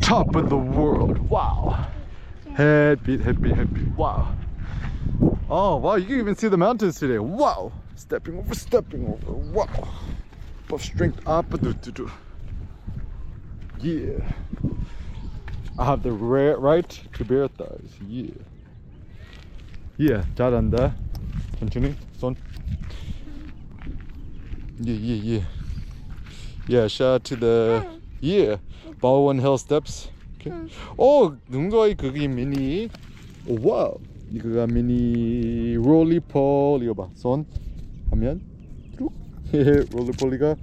Top of the world. Wow. Headbeat, head beat. Wow. Oh, wow. You can even see the mountains today. Wow. Stepping over, stepping over. Wow. Puff strength up. Yeah. I have the right to bear thighs. Yeah. Yeah. Jaranda. Continue. Son. Yeah, yeah, yeah. Yeah, shout out to the yeah Baldwin Hill Steps. Okay. 어, 능도이 그게 미니. 오, 와우. 이거가 미니 롤리폴 이거 봐. 손 하면 뚝. 롤리폴이가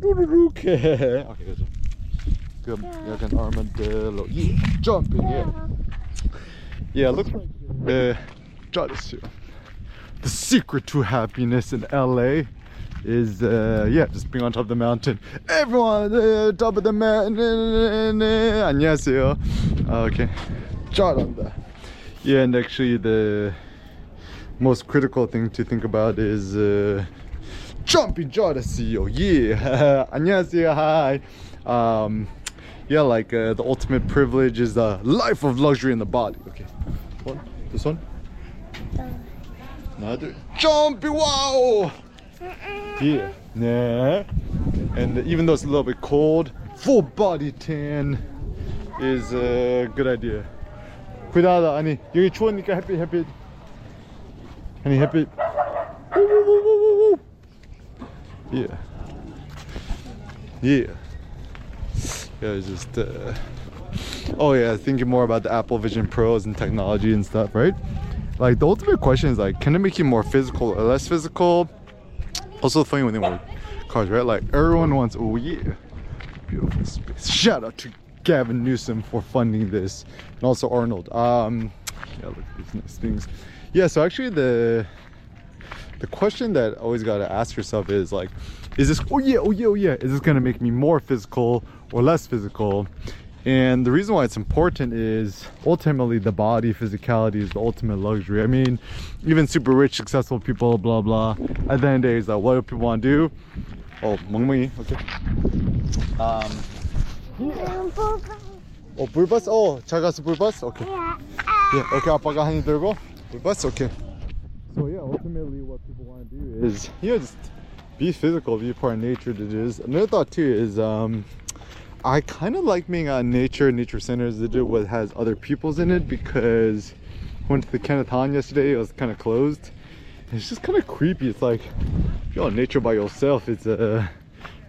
뚜루룩 해. 오케이, 그죠. 그 약간 armadillo. Yeah, jumping. Yeah. Yeah, looks like uh, Jadis here. The secret to happiness in LA is uh yeah just being on top of the mountain everyone uh, top of the mountain 안녕하세요 okay 잘한다 yeah and actually the most critical thing to think about is uh jumping 잘했어요 yeah 안녕하세요 hi um yeah like uh, the ultimate privilege is the life of luxury in the body okay one this one another jumping wow yeah. Nah. And even though it's a little bit cold, full body tan is a good idea. cuidado, 아니 여기 추우니까 햇빛 햇빛. 아니 햇빛. Yeah. Yeah. Yeah, it's just uh Oh yeah, thinking more about the Apple Vision Pros and technology and stuff, right? Like the ultimate question is like, can it make you more physical or less physical? Also funny when they were cars, right? Like everyone wants, oh yeah, beautiful space. Shout out to Gavin Newsom for funding this, and also Arnold. Um, yeah, look at these nice things. Yeah, so actually the the question that always got to ask yourself is like, is this? Oh yeah, oh yeah, oh yeah. Is this gonna make me more physical or less physical? And the reason why it's important is ultimately the body physicality is the ultimate luxury. I mean, even super rich, successful people, blah blah. At the end of the day, is like what do people want to do? Oh, 멍멍이, okay. Um, 어 불버스? 어, 잘 갔어 불버스? Okay. Yeah, okay. 아빠가 한이 들고 불버스? Okay. So yeah, ultimately what people want to do is you know just be physical, be part of nature. That is another thought too is um I kind of like being on nature, nature centers that do what has other peoples in it because I went to the Kenneth Hahn yesterday, it was kind of closed. It's just kind of creepy. It's like, if you're on nature by yourself, it's uh,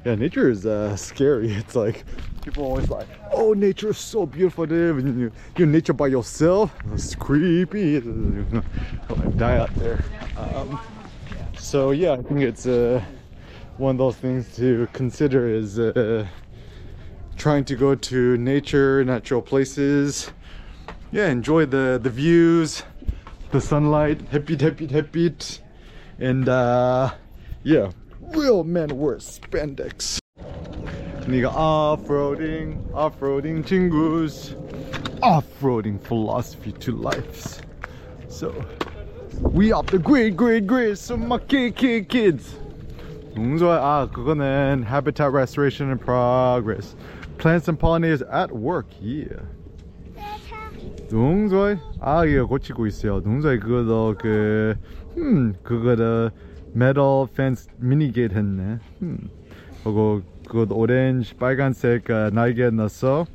yeah, nature is uh, scary. It's like, people always like, oh, nature is so beautiful, dude. You're nature by yourself, it's creepy. I'll die out there. Um, so yeah, I think it's uh, one of those things to consider is uh, trying to go to nature, natural places. Yeah, enjoy the, the views, the sunlight, happy, happy, happy. And uh, yeah, real men wear spandex. 네가 off-roading, off-roading 친구s. Off-roading philosophy to life. So, we up the grid, grid, grid. So my kid, kid, kids. 농조의 아 그거는 habitat restoration in progress. Plants and pollinators at work. Yeah. 농조의 아 이거 고치고 있어요. 농조의 그거도 그 음, 그거를 metal fence mini gate 했네. 음. 그거 그거 오렌지 빨간색 어, 날개 넣어서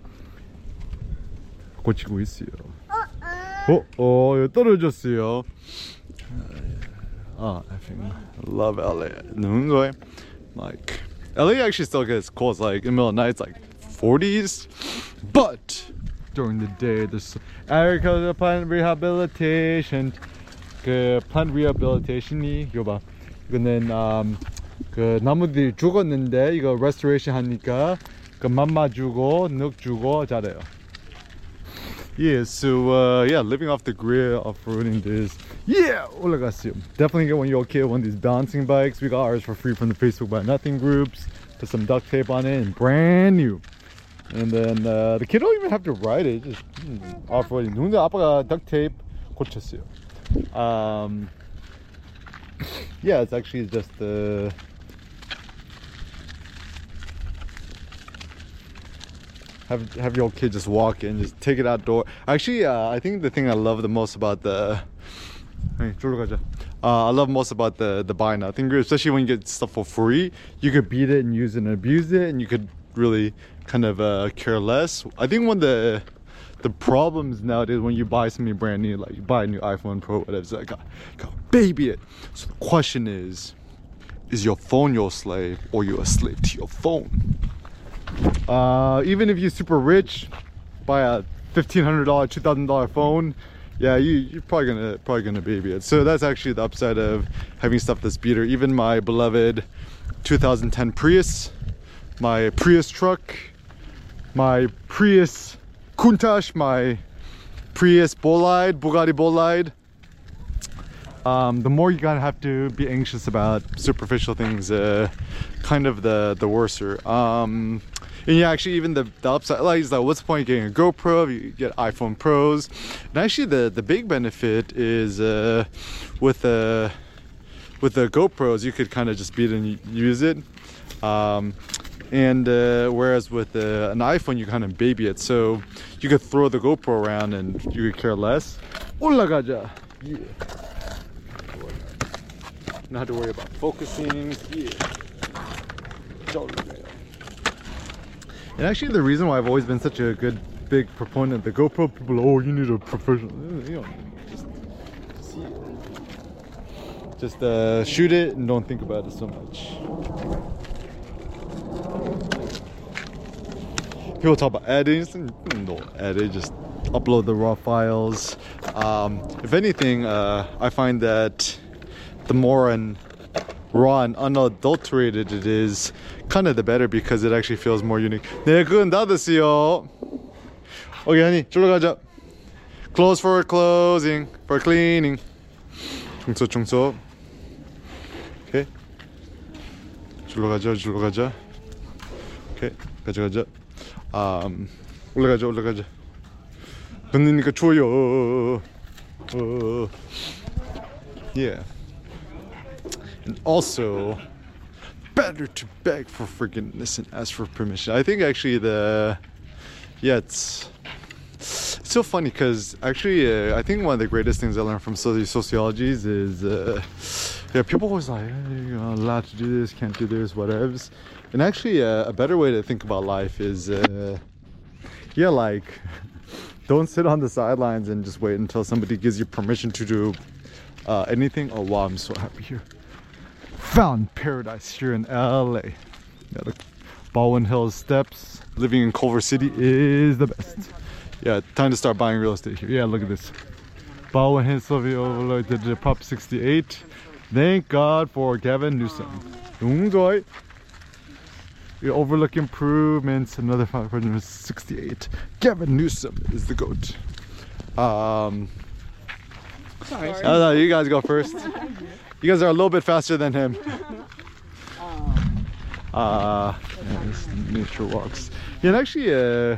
고치고 있어요. 어, 어, 이거 떨어졌어요. Oh, I think I love LA. 농조의 like LA actually still gets cold. It's like in the middle of the night, it's like 40s, but during the day, there's agricultural plant rehabilitation. 그 plant rehabilitation이 이거 봐. 이거는 um, 그 나무들이 죽었는데 이거 restoration 하니까 그 맘마 주고 늑 주고 잘해요. Yeah, so uh, yeah, living off the grid, off-roading this. Yeah, 올라갔어요. Definitely get when you're a kid one of these bouncing bikes. We got ours for free from the Facebook Buy Nothing groups. Put some duct tape on it and brand new. And then uh, the kid don't even have to ride it. Just mm, off-roading. 근데 아빠가 duct tape 고쳤어요. Um, yeah, it's actually just the. have have your kid just walk in, just take it outdoor. Actually, uh, I think the thing I love the most about the Hey, 저리로 가자. Uh, I love most about the the buy now thing, especially when you get stuff for free. You could beat it and use it and abuse it, and you could really kind of uh, care less. I think one of the the problems nowadays when you buy something brand new, like you buy a new iPhone Pro, whatever, it's like, go baby it. So the question is, is your phone your slave or you a slave to your phone? Uh, even if you're super rich, buy a fifteen hundred dollar, two thousand dollar phone. Yeah, you, you're probably gonna probably gonna baby it. So that's actually the upside of having stuff that's beater. Even my beloved 2010 Prius, my Prius truck, my Prius Countach, my Prius Bolide, Bugatti Bolide. Um, the more you gotta have to be anxious about superficial things, uh, kind of the the worser. Um, and yeah, actually, even the, the upside, like, is like, what's the point getting a GoPro if you get iPhone Pros? And actually, the the big benefit is uh, with the with the GoPros, you could kind of just beat and use it. Um, and uh, whereas with uh, an iphone you kind of baby it. So you could throw the gopro around and you could care less. Hola, gaja. yeah. Not have to worry about focusing. Yeah. And actually the reason why i've always been such a good big proponent the gopro people oh you need a professional you know, just just uh, shoot it and don't think about it so much. People talk about editing, no edit, just upload the raw files. Um, if anything, uh, I find that the more and raw and unadulterated it is, kind of the better because it actually feels more unique. 네, 그건 닫으세요. 오케이, honey, 저로 가자. Close for closing, for cleaning. 청소, 청소. 오케이. 저로 가자, 저로 가자. 오케이, 가자, 가자. 음, 올라가자, 올라가자. 걷으니까 추워요. 어, yeah. And also, better to beg for forgiveness and ask for permission. I think actually the, yeah, it's, it's so funny because actually uh, I think one of the greatest things I learned from soci- sociologies is, uh, yeah, people always like, hey, you're not allowed to do this, can't do this, whatevs. And actually, uh, a better way to think about life is, uh, yeah, like, don't sit on the sidelines and just wait until somebody gives you permission to do uh, anything. Oh wow, I'm so happy here. Found paradise here in LA. Yeah, the Baldwin Hills Steps. Living in Culver City is the best. Yeah, time to start buying real estate here. Yeah, look at this. Baldwin Hills Sylvia the Prop 68. Thank God for Gavin Newsom. Enjoy. We overlook improvements. Another 568. Gavin Newsom is the goat. Um, Sorry. I don't know, you guys go first. You guys are a little bit faster than him. Uh, yeah, this nature walks. Yeah, and actually, uh,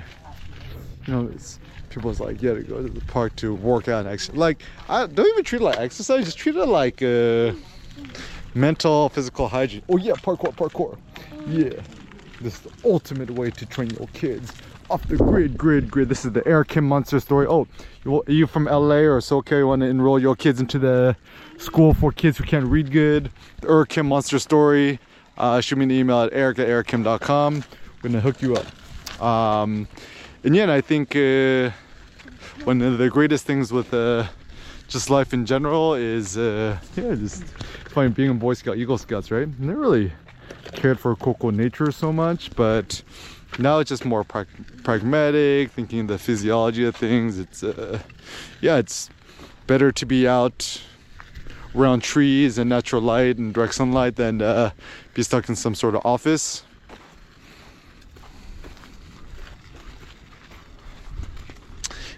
you know, it's, people's like, yeah, to go to the park to work out and exercise. Like, I don't even treat it like exercise. Just treat it like uh, mental, physical hygiene. Oh yeah, parkour, parkour. Yeah, this is the ultimate way to train your kids. Off the grid, grid, grid. This is the Eric Kim Monster story. Oh, you, you from LA or SoCal? You want to enroll your kids into the school for kids who can't read good? The Eric Kim Monster story. Uh, shoot me an email at eric at erickim.com. We're gonna hook you up. Um, and yeah, I think uh, one of the greatest things with uh, just life in general is uh, yeah, just find being a Boy Scout, Eagle Scouts, right? And they really cared for Coco nature so much, but now it's just more prag- pragmatic, thinking the physiology of things. It's uh, yeah, it's better to be out around trees and natural light and direct sunlight than uh, be stuck in some sort of office.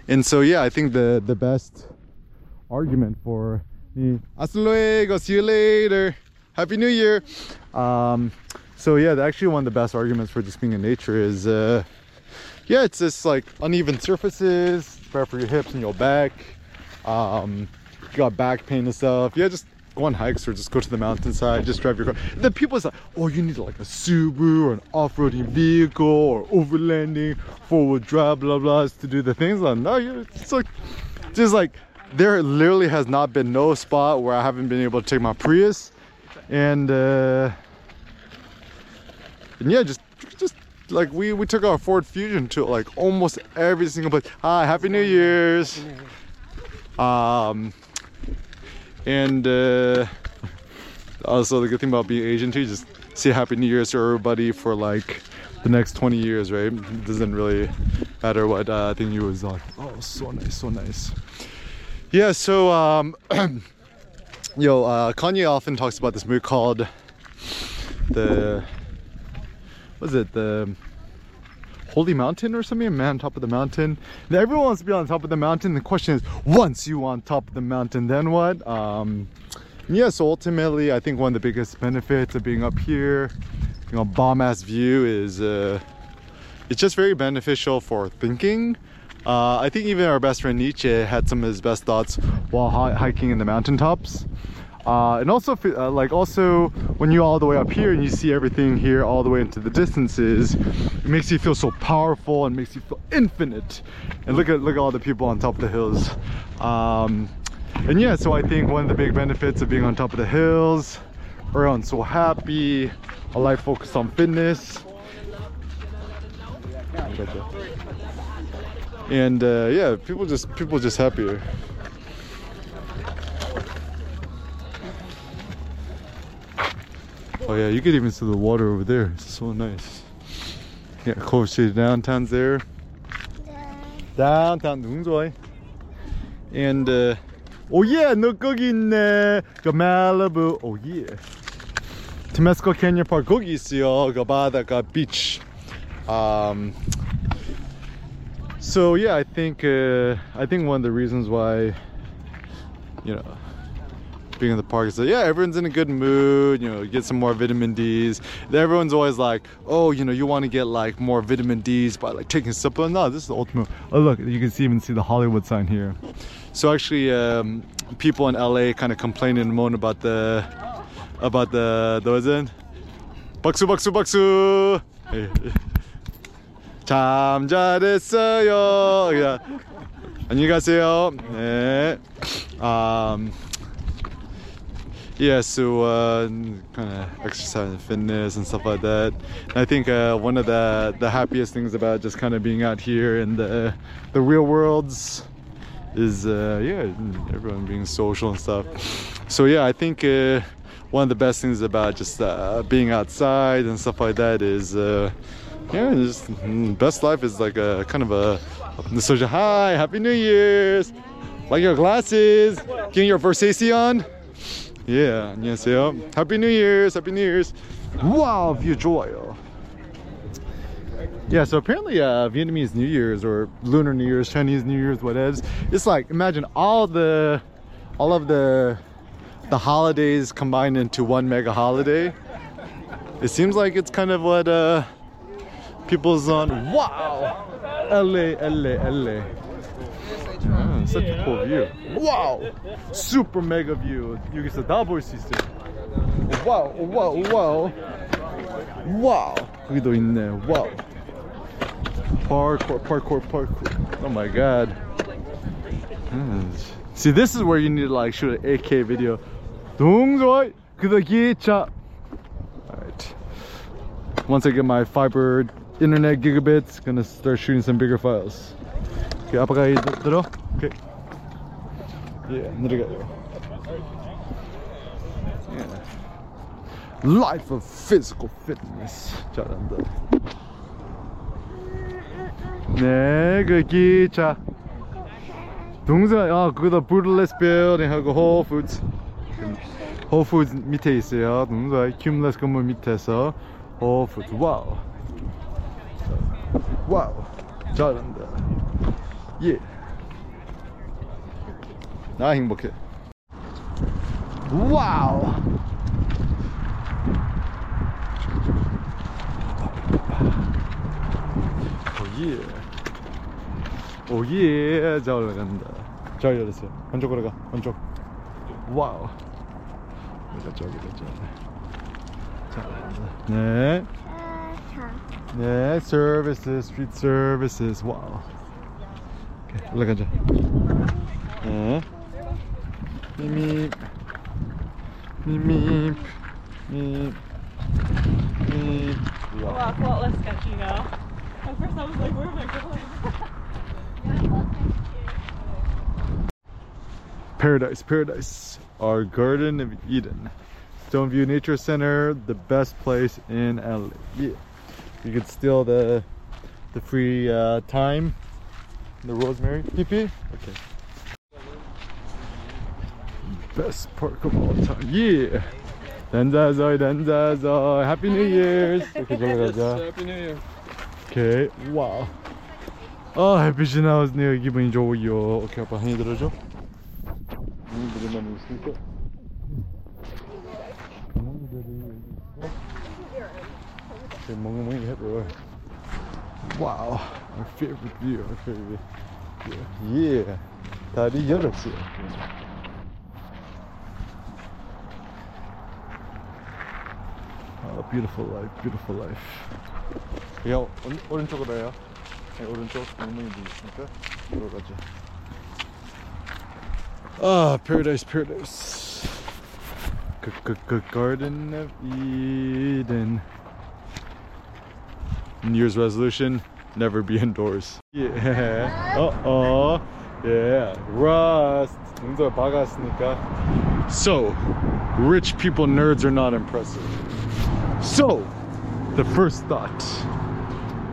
And so yeah, I think the the best argument for me. Hasta luego, see you later. Happy New Year. Um, so yeah, actually one of the best arguments for just being in nature is, uh, yeah, it's just like uneven surfaces, better for your hips and your back. Um, you got back pain and stuff. Yeah, just go on hikes or just go to the mountainside, just drive your car. The people say, oh, you need like a Subaru or an off-roading vehicle or overlanding, four-wheel drive, blah blah, to do the things. Like, no, you it's like just like there literally has not been no spot where I haven't been able to take my Prius, and uh, and yeah, just just like we we took our Ford Fusion to like almost every single place. Hi, Happy New Year's. Um, and uh, also the good thing about being Asian too, just say Happy New Year's to everybody for like the next 20 years, right? It doesn't really matter what uh, I think you was like. Oh, so nice, so nice. Yeah, so um, yo, uh, Kanye often talks about this movie called the what is it the Holy Mountain or something, man top of the mountain. Everyone wants to be on top of the mountain. The question is, once you on top of the mountain, then what? Um, yeah, so ultimately, I think one of the biggest benefits of being up here, you know, bomb ass view is uh, it's just very beneficial for thinking. Uh, I think even our best friend Nietzsche had some of his best thoughts while hi- hiking in the mountaintops. Uh, and also uh, like also when you're all the way up here and you see everything here all the way into the distances it makes you feel so powerful and makes you feel infinite. And look at look at all the people on top of the hills. Um, and yeah so i think one of the big benefits of being on top of the hills everyone's so happy a life focused on fitness and uh, yeah people just people just happier Oh yeah, you could even see the water over there. It's so nice. Yeah, Culver City downtown's there. Downtown 너무 좋아해. And uh, oh yeah, 너 거기 있네. 그 Malibu. Oh yeah. Temescal Canyon Park 거기 있어요. 그 바다가 beach. Um, so yeah i think uh, i think one of the reasons why you know being in the park is that yeah everyone's in a good mood you know get some more vitamin d's. Everyone's always like oh you know you want to get like more vitamin d's by like taking supplements no this is the ultimate. Oh look you can see, even see the hollywood sign here. So actually um, people in la kind of complain and moan about the about the the what's it? Baksu baksu baksu! Hey. 참 잘했어요 yeah. 안녕히 가세요 네. um, yeah so uh, kind of exercise and fitness and stuff like that and i think uh, one of the the happiest things about just kind of being out here in the the real worlds is uh, yeah everyone being social and stuff so yeah i think uh, one of the best things about just uh, being outside and stuff like that is uh, yeah just mm, best life is like a kind of a nostalgia hi happy new year's like your glasses getting your versace on yeah, 안녕하세요. Happy New Year's, Happy New Year's. Wow, view 좋아요. Yeah, so apparently uh, Vietnamese New Year's or Lunar New Year's, Chinese New Year's, whatever. It's like imagine all the, all of the, the holidays combined into one mega holiday. It seems like it's kind of what uh, people's on. Wow, LA, LA, LA. 음, such a cool view. Wow! Super mega view. 여기서 다 볼 수 있어요. 와우, 와우, 와우. 와우. 거기도 있네. 와우. Parkour, parkour, parkour. Oh my god. Mm. See, this is where you need to like shoot an AK video. 동조이 그다기차. Alright. Once I get my fiber internet gigabits, gonna start shooting some bigger files. 오케이, 아빠가 이 들어? 오케이. 예, 내려가요. 예. Life of physical fitness. 잘한다. 네, 그 기차. 동생, 아, 그거다 Brutalist Building 하고 Whole Foods. Whole Foods 밑에 있어요. 동생, Cumulus 건물 밑에서 Whole Foods. 와우. 와우. 잘한다. 예. 나 행복해. 와우. 오예. 오예. 잘 올라간다. 잘 열었어요. 한쪽 걸어가. 한쪽. 와우. 가자 여기 가자 자 네. 네, services, street services. 와우. 오케이, 올라가자. 네. 미미. 미미. 미. 미. Wow, it's a lot less sketchy now. At first I was like, where am I going? Paradise, paradise. Our Garden of Eden. Stoneview Nature Center, the best place in LA. Yeah. You could steal the the free uh, time. The rosemary. PP? Okay. Best park of all time. Yeah. danzazoy, danzazoy. Happy New Year's. 이렇게 들어가자. Happy New Year. 오케이. 와우. 아, 햇빛이 나왔네요. 기분이 좋아요. 오케이, 아빠 한이 들어줘. 한이들만 있으니까. Okay, 멍 멍이 해봐. Wow, our favorite view, our favorite view. Yeah, 다리 열었어. Oh, beautiful life, beautiful life. 야, 오, 오른쪽으로 해요. 네, 오른쪽 멍멍이도 있으니까 들어가자. 아, paradise, paradise. G- g- g- Garden of Eden. New Year's resolution, never be indoors. Yeah. Uh-oh. Yeah. Rust. So, rich people nerds are not impressive. So, the first thought.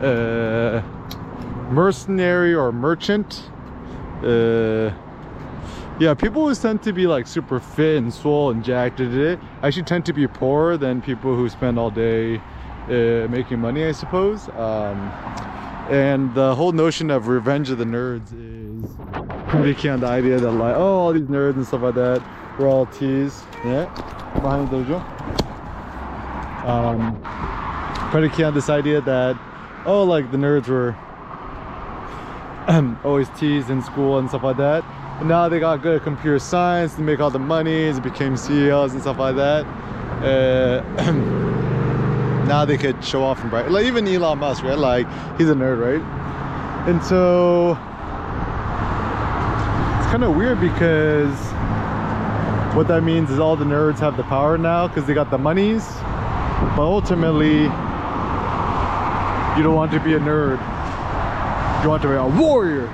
Uh, mercenary or merchant. Uh, yeah, people who tend to be like super fit and swole and jacked, actually tend to be poorer than people who spend all day uh, making money, I suppose. Um, and the whole notion of revenge of the nerds is pretty on the idea that like, oh, all these nerds and stuff like that, we're all teased. Yeah, behind the dojo. Um, predicated on this idea that, oh, like the nerds were always teased in school and stuff like that. But now they got good at computer science, they make all the money, they became CEOs and stuff like that. Uh, now they could show off and bright. Like even Elon Musk, right? Like he's a nerd, right? And so it's kind of weird because what that means is all the nerds have the power now because they got the monies. But ultimately, you don't want to be a nerd. You want to be a warrior.